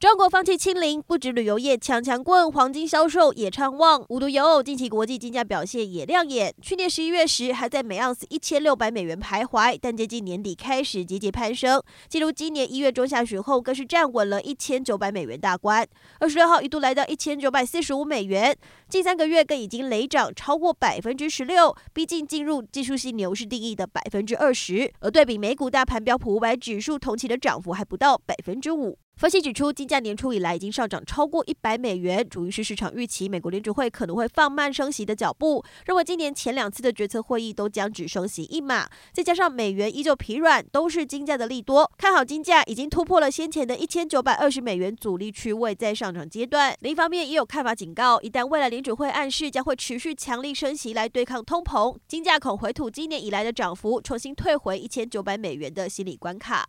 中国放弃清零，不止旅游业强强棍，黄金销售也畅旺。无独有偶，近期国际金价表现也亮眼。去年十一月时还在每盎司一千六百美元徘徊，但接近年底开始节节攀升，进入今年一月中下旬后，更是站稳了一千九百美元大关。二十六号一度来到一千九百四十五美元，近三个月更已经累涨超过百分之十六，逼近进入技术性牛市定义的百分之二十。而对比美股大盘标普五百指数，同期的涨幅还不到百分之五。分析指出，金价年初以来已经上涨超过一百美元，主因是市场预期美国联储会可能会放慢升息的脚步，认为今年前两次的决策会议都将只升息一码，再加上美元依旧疲软，都是金价的利多，看好金价已经突破了先前的一千九百二十美元阻力区位，在上涨阶段。另一方面，也有看法警告，一旦未来联储会暗示将会持续强力升息来对抗通膨，金价恐回吐今年以来的涨幅，重新退回一千九百美元的心理关卡。